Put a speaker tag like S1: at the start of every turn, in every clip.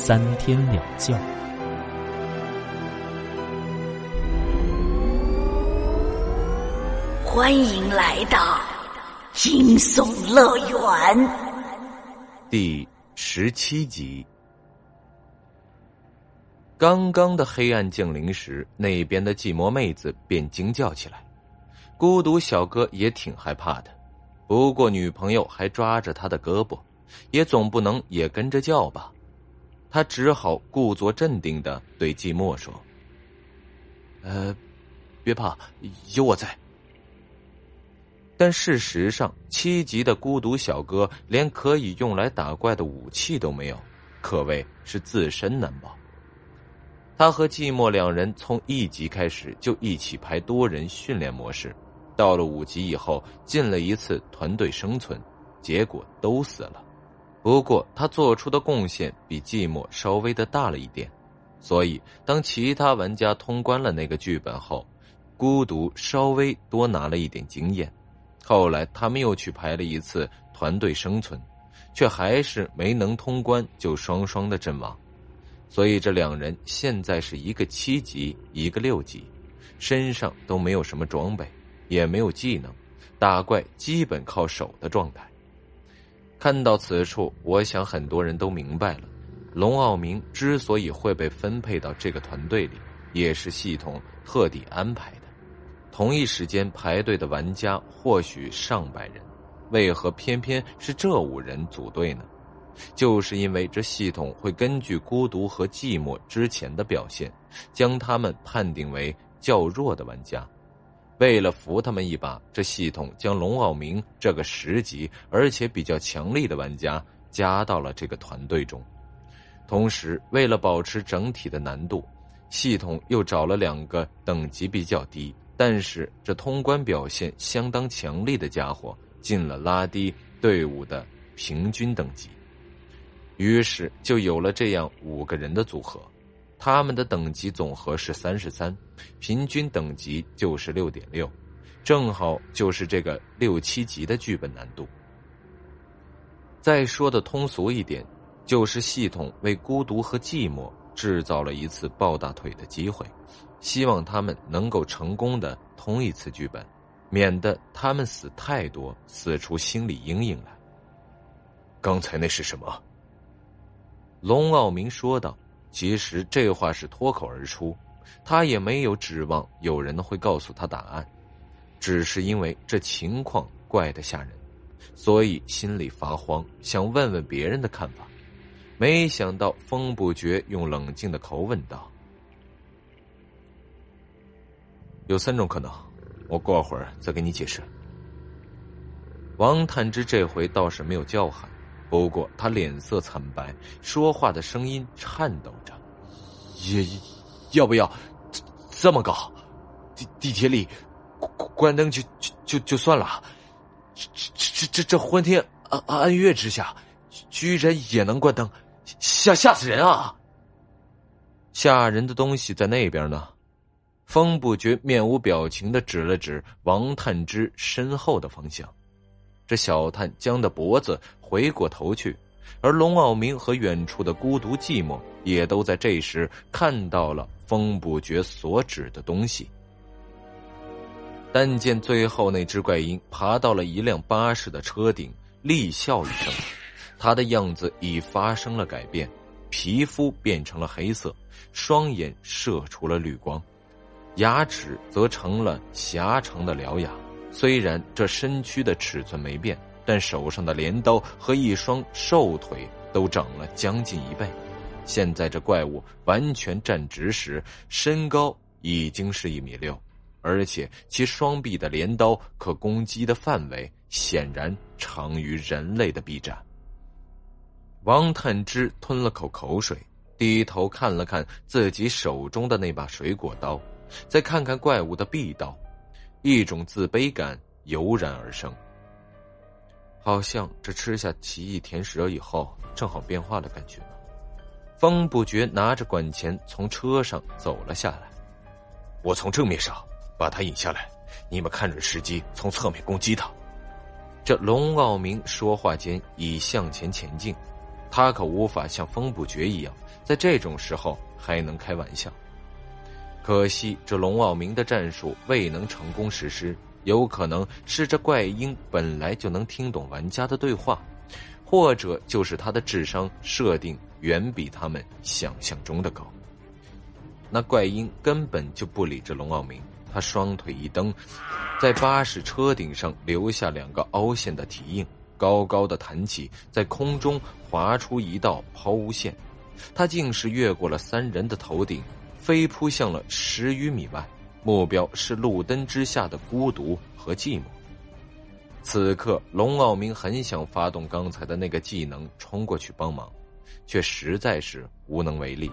S1: 三天两觉。
S2: 欢迎来到惊悚乐园
S3: 第十七集。刚刚的黑暗降临时，那边的寂寞妹子便惊叫起来，孤独小哥也挺害怕的。不过女朋友还抓着他的胳膊，也总不能也跟着叫吧。他只好故作镇定的对季寞说：“呃，别怕，有我在。”但事实上，七级的孤独小哥连可以用来打怪的武器都没有，可谓是自身难保。他和寂寞两人从一级开始就一起排多人训练模式，到了五级以后进了一次团队生存，结果都死了。不过他做出的贡献比寂寞稍微的大了一点，所以当其他玩家通关了那个剧本后，孤独稍微多拿了一点经验。后来他们又去排了一次团队生存，却还是没能通关就双双的阵亡。所以这两人现在是一个七级，一个六级，身上都没有什么装备，也没有技能，打怪基本靠手的状态。看到此处，我想很多人都明白了，龙傲明之所以会被分配到这个团队里，也是系统特地安排的。同一时间排队的玩家或许上百人，为何偏偏是这五人组队呢？就是因为这系统会根据孤独和寂寞之前的表现，将他们判定为较弱的玩家。为了扶他们一把，这系统将龙傲明这个十级而且比较强力的玩家加到了这个团队中。同时，为了保持整体的难度，系统又找了两个等级比较低，但是这通关表现相当强力的家伙进了拉低队伍的平均等级。于是，就有了这样五个人的组合。他们的等级总和是三十三，平均等级就是六点六，正好就是这个六七级的剧本难度。再说的通俗一点，就是系统为孤独和寂寞制造了一次抱大腿的机会，希望他们能够成功的通一次剧本，免得他们死太多，死出心理阴影来。
S4: 刚才那是什么？
S3: 龙傲明说道。其实这话是脱口而出，他也没有指望有人会告诉他答案，只是因为这情况怪得吓人，所以心里发慌，想问问别人的看法。没想到风不绝用冷静的口吻道：“
S4: 有三种可能，我过会儿再给你解释。”
S3: 王探之这回倒是没有叫喊。不过他脸色惨白，说话的声音颤抖着。
S4: 也，要不要这么搞？地地铁里关灯就就就就算了，这这这这这昏天暗暗月之下，居然也能关灯，吓吓死人啊！
S3: 吓人的东西在那边呢。风不觉面无表情的指了指王探之身后的方向。这小探将的脖子回过头去，而龙傲明和远处的孤独寂寞也都在这时看到了风不绝所指的东西。但见最后那只怪鹰爬到了一辆巴士的车顶，厉笑一声，他的样子已发生了改变，皮肤变成了黑色，双眼射出了绿光，牙齿则成了狭长的獠牙。虽然这身躯的尺寸没变，但手上的镰刀和一双瘦腿都长了将近一倍。现在这怪物完全站直时，身高已经是一米六，而且其双臂的镰刀可攻击的范围显然长于人类的臂展。王探之吞了口口水，低头看了看自己手中的那把水果刀，再看看怪物的臂刀，一种自卑感油然而生。好像这吃下奇异甜蛇以后，正好变化的感觉。风不觉拿着管钳从车上走了下来。
S4: 我从正面上把他引下来，你们看准时机从侧面攻击他。
S3: 这龙傲明说话间已向前前进，他可无法像风不觉一样，在这种时候还能开玩笑。可惜这龙傲明的战术未能成功实施，有可能是这怪婴本来就能听懂玩家的对话，或者就是他的智商设定。远比他们想象中的高。那怪婴根本就不理这龙傲明，他双腿一蹬，在巴士车顶上留下两个凹陷的蹄印，高高的弹起，在空中划出一道抛物线，他竟是越过了三人的头顶，飞扑向了十余米外，目标是路灯之下的孤独和寂寞。此刻，龙傲明很想发动刚才的那个技能，冲过去帮忙。却实在是无能为力。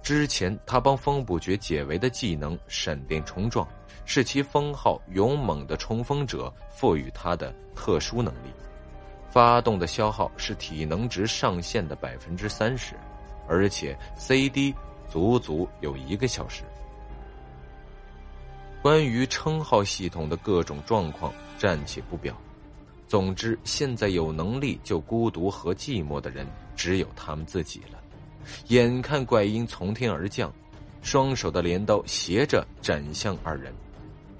S3: 之前他帮风不绝解围的技能“闪电冲撞”，是其封号勇猛的冲锋者赋予他的特殊能力，发动的消耗是体能值上限的百分之三十，而且 CD 足足有一个小时。关于称号系统的各种状况暂且不表。总之，现在有能力救孤独和寂寞的人只有他们自己了。眼看怪婴从天而降，双手的镰刀斜着斩向二人，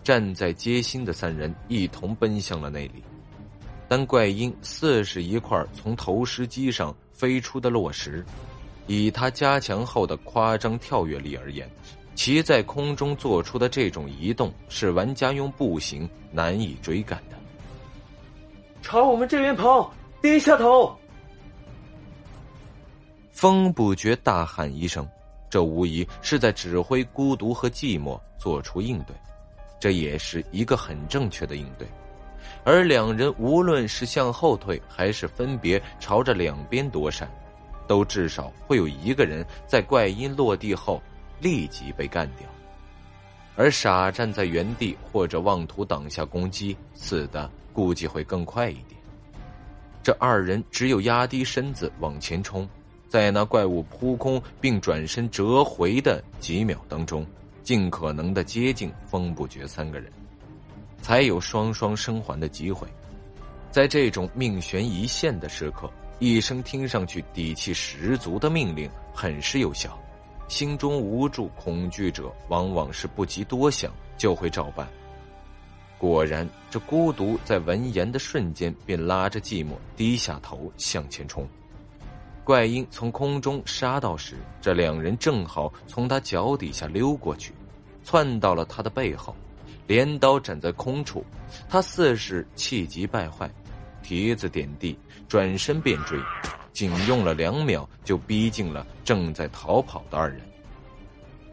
S3: 站在街心的三人一同奔向了那里。但怪婴似是一块从投石机上飞出的落石，以他加强后的夸张跳跃力而言，其在空中做出的这种移动是玩家用步行难以追赶的。
S5: 朝我们这边跑！低下头！
S3: 风不觉大喊一声，这无疑是在指挥孤独和寂寞做出应对，这也是一个很正确的应对。而两人无论是向后退，还是分别朝着两边躲闪，都至少会有一个人在怪音落地后立即被干掉，而傻站在原地或者妄图挡下攻击，死的。估计会更快一点。这二人只有压低身子往前冲，在那怪物扑空并转身折回的几秒当中，尽可能的接近风不绝三个人，才有双双生还的机会。在这种命悬一线的时刻，一声听上去底气十足的命令很是有效。心中无助恐惧者，往往是不及多想就会照办。果然，这孤独在闻言的瞬间便拉着寂寞低下头向前冲。怪婴从空中杀到时，这两人正好从他脚底下溜过去，窜到了他的背后，镰刀斩在空处。他似是气急败坏，蹄子点地，转身便追，仅用了两秒就逼近了正在逃跑的二人。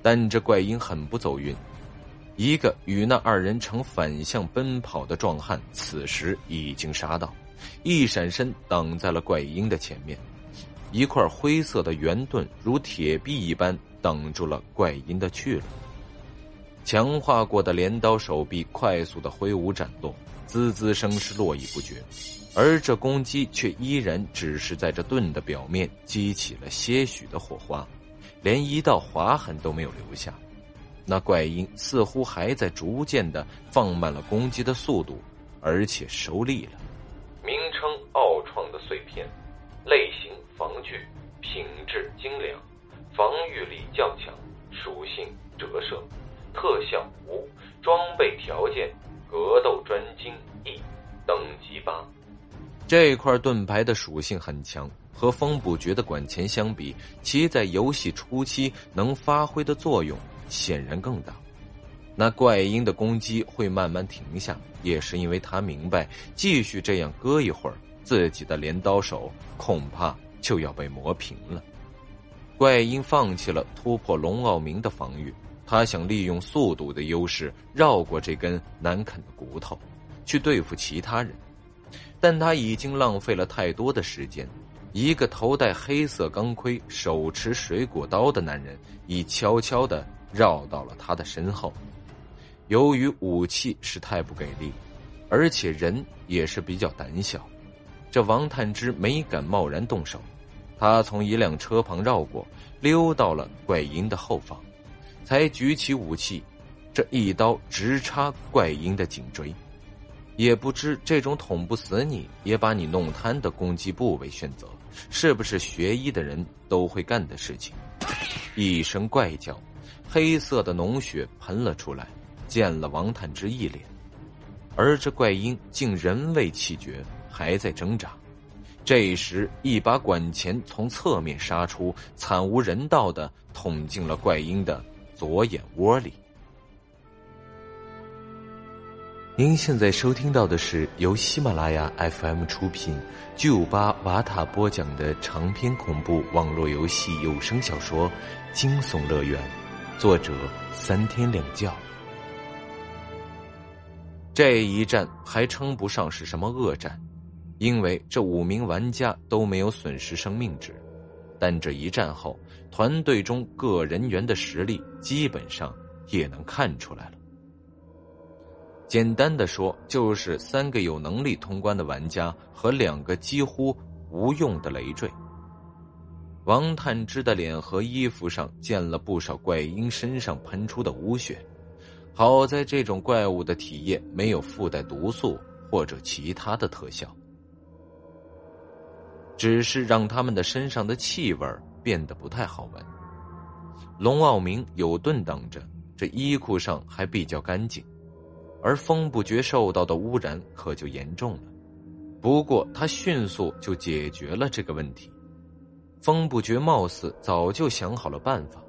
S3: 但这怪婴很不走运。一个与那二人呈反向奔跑的壮汉，此时已经杀到，一闪身挡在了怪婴的前面。一块灰色的圆盾如铁壁一般挡住了怪婴的去路。强化过的镰刀手臂快速的挥舞斩落，滋滋声是络绎不绝，而这攻击却依然只是在这盾的表面激起了些许的火花，连一道划痕都没有留下。那怪婴似乎还在逐渐的放慢了攻击的速度，而且收力了。名称：奥创的碎片，类型：防具，这块盾牌的属性很强，和风不绝的管钳相比，其在游戏初期能发挥的作用。显然更大，那怪婴的攻击会慢慢停下，也是因为他明白，继续这样搁一会儿，自己的镰刀手恐怕就要被磨平了。怪婴放弃了突破龙傲明的防御，他想利用速度的优势绕过这根难啃的骨头，去对付其他人，但他已经浪费了太多的时间。一个头戴黑色钢盔、手持水果刀的男人，已悄悄的绕到了他的身后。由于武器是太不给力，而且人也是比较胆小，这王探之没敢贸然动手。他从一辆车旁绕过，溜到了怪婴的后方，才举起武器，这一刀直插怪婴的颈椎。也不知这种捅不死你也把你弄瘫的攻击部位选择，是不是学医的人都会干的事情？一声怪叫，黑色的脓血喷了出来，溅了王探之一脸。而这怪婴竟仍未气绝，还在挣扎。这时，一把管钳从侧面杀出，惨无人道的捅进了怪婴的左眼窝里。您现在收听到的是由喜马拉雅 FM 出品、巨五八瓦塔播讲的长篇恐怖网络游戏有声小说《惊悚乐园》，作者三天两觉。这一战还称不上是什么恶战，因为这五名玩家都没有损失生命值，但这一战后，团队中各人员的实力基本上也能看出来了。简单的说，就是三个有能力通关的玩家和两个几乎无用的累赘。王探之的脸和衣服上溅了不少怪婴身上喷出的污血，好在这种怪物的体液没有附带毒素或者其他的特效，只是让他们的身上的气味变得不太好闻。龙傲明有盾挡着，这衣裤上还比较干净。而风不觉受到的污染可就严重了，不过他迅速就解决了这个问题。风不觉貌似早就想好了办法，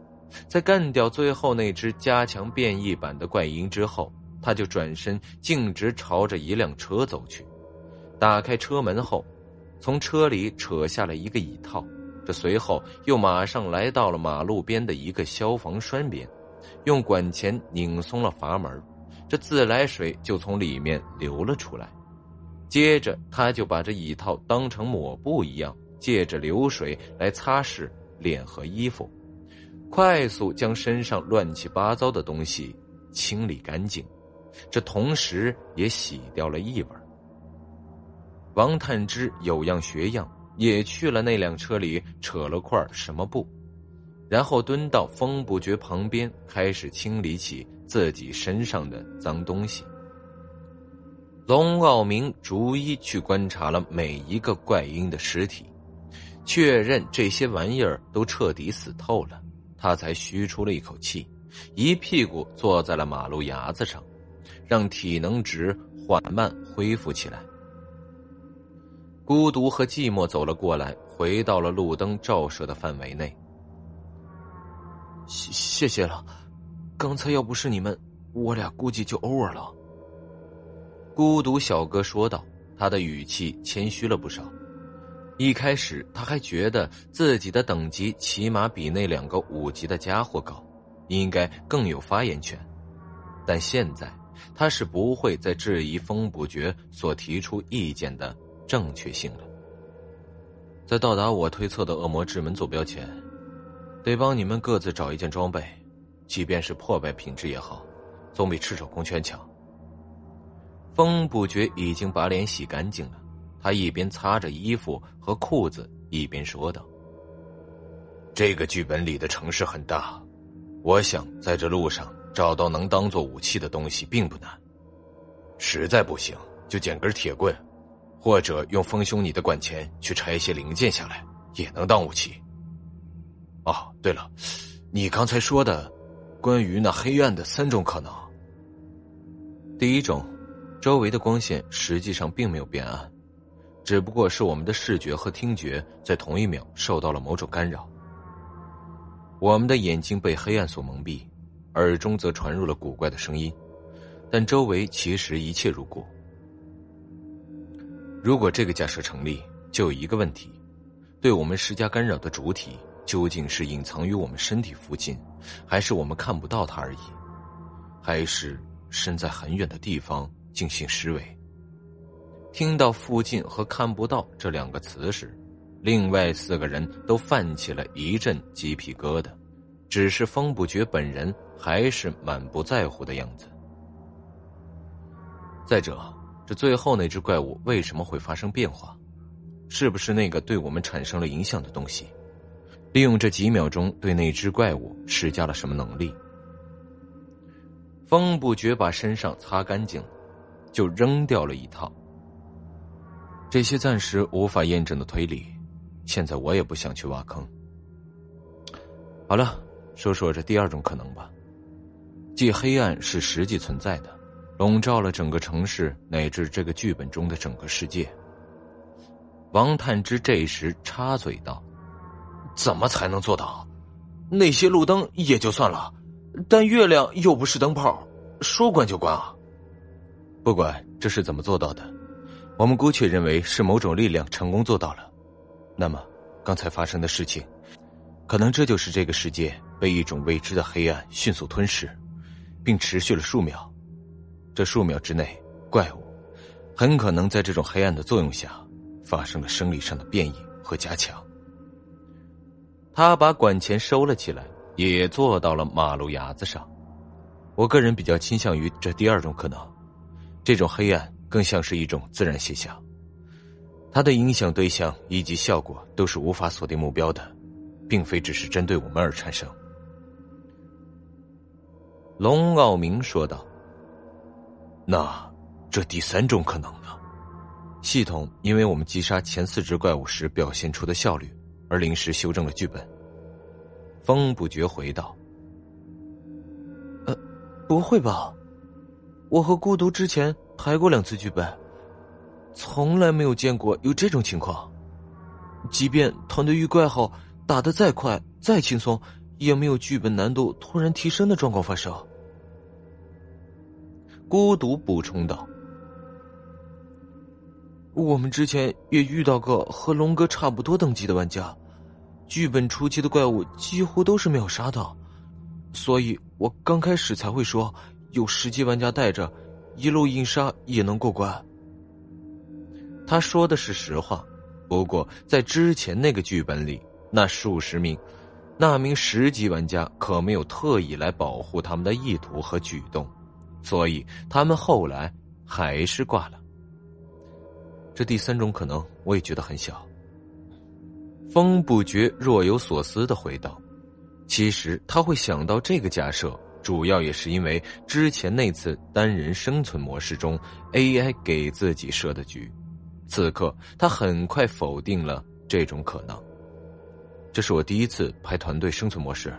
S3: 在干掉最后那只加强变异版的怪婴之后，他就转身径直朝着一辆车走去。打开车门后，从车里扯下了一个椅套，这随后又马上来到了马路边的一个消防栓边，用管钳拧松了阀门。这自来水就从里面流了出来，接着他就把这椅套当成抹布一样，借着流水来擦拭脸和衣服，快速将身上乱七八糟的东西清理干净，这同时也洗掉了异味。王探之有样学样，也去了那辆车里扯了块什么布，然后蹲到风不绝旁边，开始清理起。自己身上的脏东西。龙傲明逐一去观察了每一个怪婴的尸体，确认这些玩意儿都彻底死透了，他才吁出了一口气，一屁股坐在了马路牙子上，让体能值缓慢恢复起来。孤独和寂寞走了过来，回到了路灯照射的范围内。
S4: 谢谢谢了。刚才要不是你们，我俩估计就 over 了。
S3: 孤独小哥说道，他的语气谦虚了不少。一开始他还觉得自己的等级起码比那两个五级的家伙高，应该更有发言权。但现在他是不会再质疑风不绝所提出意见的正确性了。在到达我推测的恶魔之门坐标前，得帮你们各自找一件装备。即便是破败品质也好，总比赤手空拳强。风不觉已经把脸洗干净了，他一边擦着衣服和裤子，一边说道：“这个剧本里的城市很大，我想在这路上找到能当做武器的东西并不难。实在不行，就捡根铁棍，或者用丰兄你的管钳去拆一些零件下来，也能当武器。哦，对了，你刚才说的。”关于那黑暗的三种可能。第一种，周围的光线实际上并没有变暗，只不过是我们的视觉和听觉在同一秒受到了某种干扰。我们的眼睛被黑暗所蒙蔽，耳中则传入了古怪的声音，但周围其实一切如故。如果这个假设成立，就有一个问题：对我们施加干扰的主体。究竟是隐藏于我们身体附近，还是我们看不到它而已？还是身在很远的地方进行施为？听到“附近”和“看不到”这两个词时，另外四个人都泛起了一阵鸡皮疙瘩，只是风不觉本人还是满不在乎的样子。再者，这最后那只怪物为什么会发生变化？是不是那个对我们产生了影响的东西，利用这几秒钟对那只怪物施加了什么能力？风不觉把身上擦干净，就扔掉了一套。这些暂时无法验证的推理，现在我也不想去挖坑。好了，说说这第二种可能吧，即黑暗是实际存在的。笼罩了整个城市乃至这个剧本中的整个世界。王探之这时插嘴道：“
S4: 怎么才能做到？那些路灯也就算了，但月亮又不是灯泡，说关就关啊！
S3: 不管这是怎么做到的，我们姑且认为是某种力量成功做到了。那么，刚才发生的事情，可能这就是这个世界被一种未知的黑暗迅速吞噬，并持续了数秒。”这数秒之内，怪物很可能在这种黑暗的作用下发生了生理上的变异和加强。他把管钳收了起来，也坐到了马路牙子上。我个人比较倾向于这第二种可能，这种黑暗更像是一种自然现象，它的影响对象以及效果都是无法锁定目标的，并非只是针对我们而产生。龙傲明说道。
S4: 那，这第三种可能呢？
S3: 系统因为我们击杀前四只怪物时表现出的效率，而临时修正了剧本。风不觉回道：“
S5: 呃，不会吧？我和孤独之前排过两次剧本，从来没有见过有这种情况。即便团队遇怪后打的再快再轻松，也没有剧本难度突然提升的状况发生。”
S3: 孤独补充道：“
S5: 我们之前也遇到过和龙哥差不多等级的玩家，剧本初期的怪物几乎都是秒杀的，所以我刚开始才会说有十级玩家带着，一路硬杀也能过关。”
S3: 他说的是实话，不过在之前那个剧本里，那数十名那名十级玩家可没有特意来保护他们的意图和举动。所以他们后来还是挂了。这第三种可能，我也觉得很小。风不觉若有所思的回道：“其实他会想到这个假设，主要也是因为之前那次单人生存模式中，AI 给自己设的局。此刻他很快否定了这种可能。这是我第一次拍团队生存模式，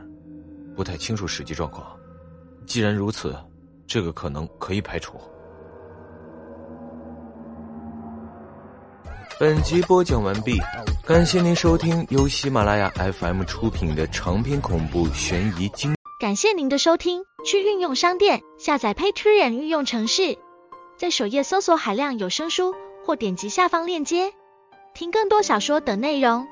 S3: 不太清楚实际状况。既然如此。”这个可能可以排除。
S5: 本集播讲完毕，感谢您收听由喜马拉雅 FM 出品的长篇恐怖悬疑惊。
S6: 感谢您的收听，去运用商店下载 Patreon 运用城市，在首页搜索海量有声书，或点击下方链接听更多小说等内容。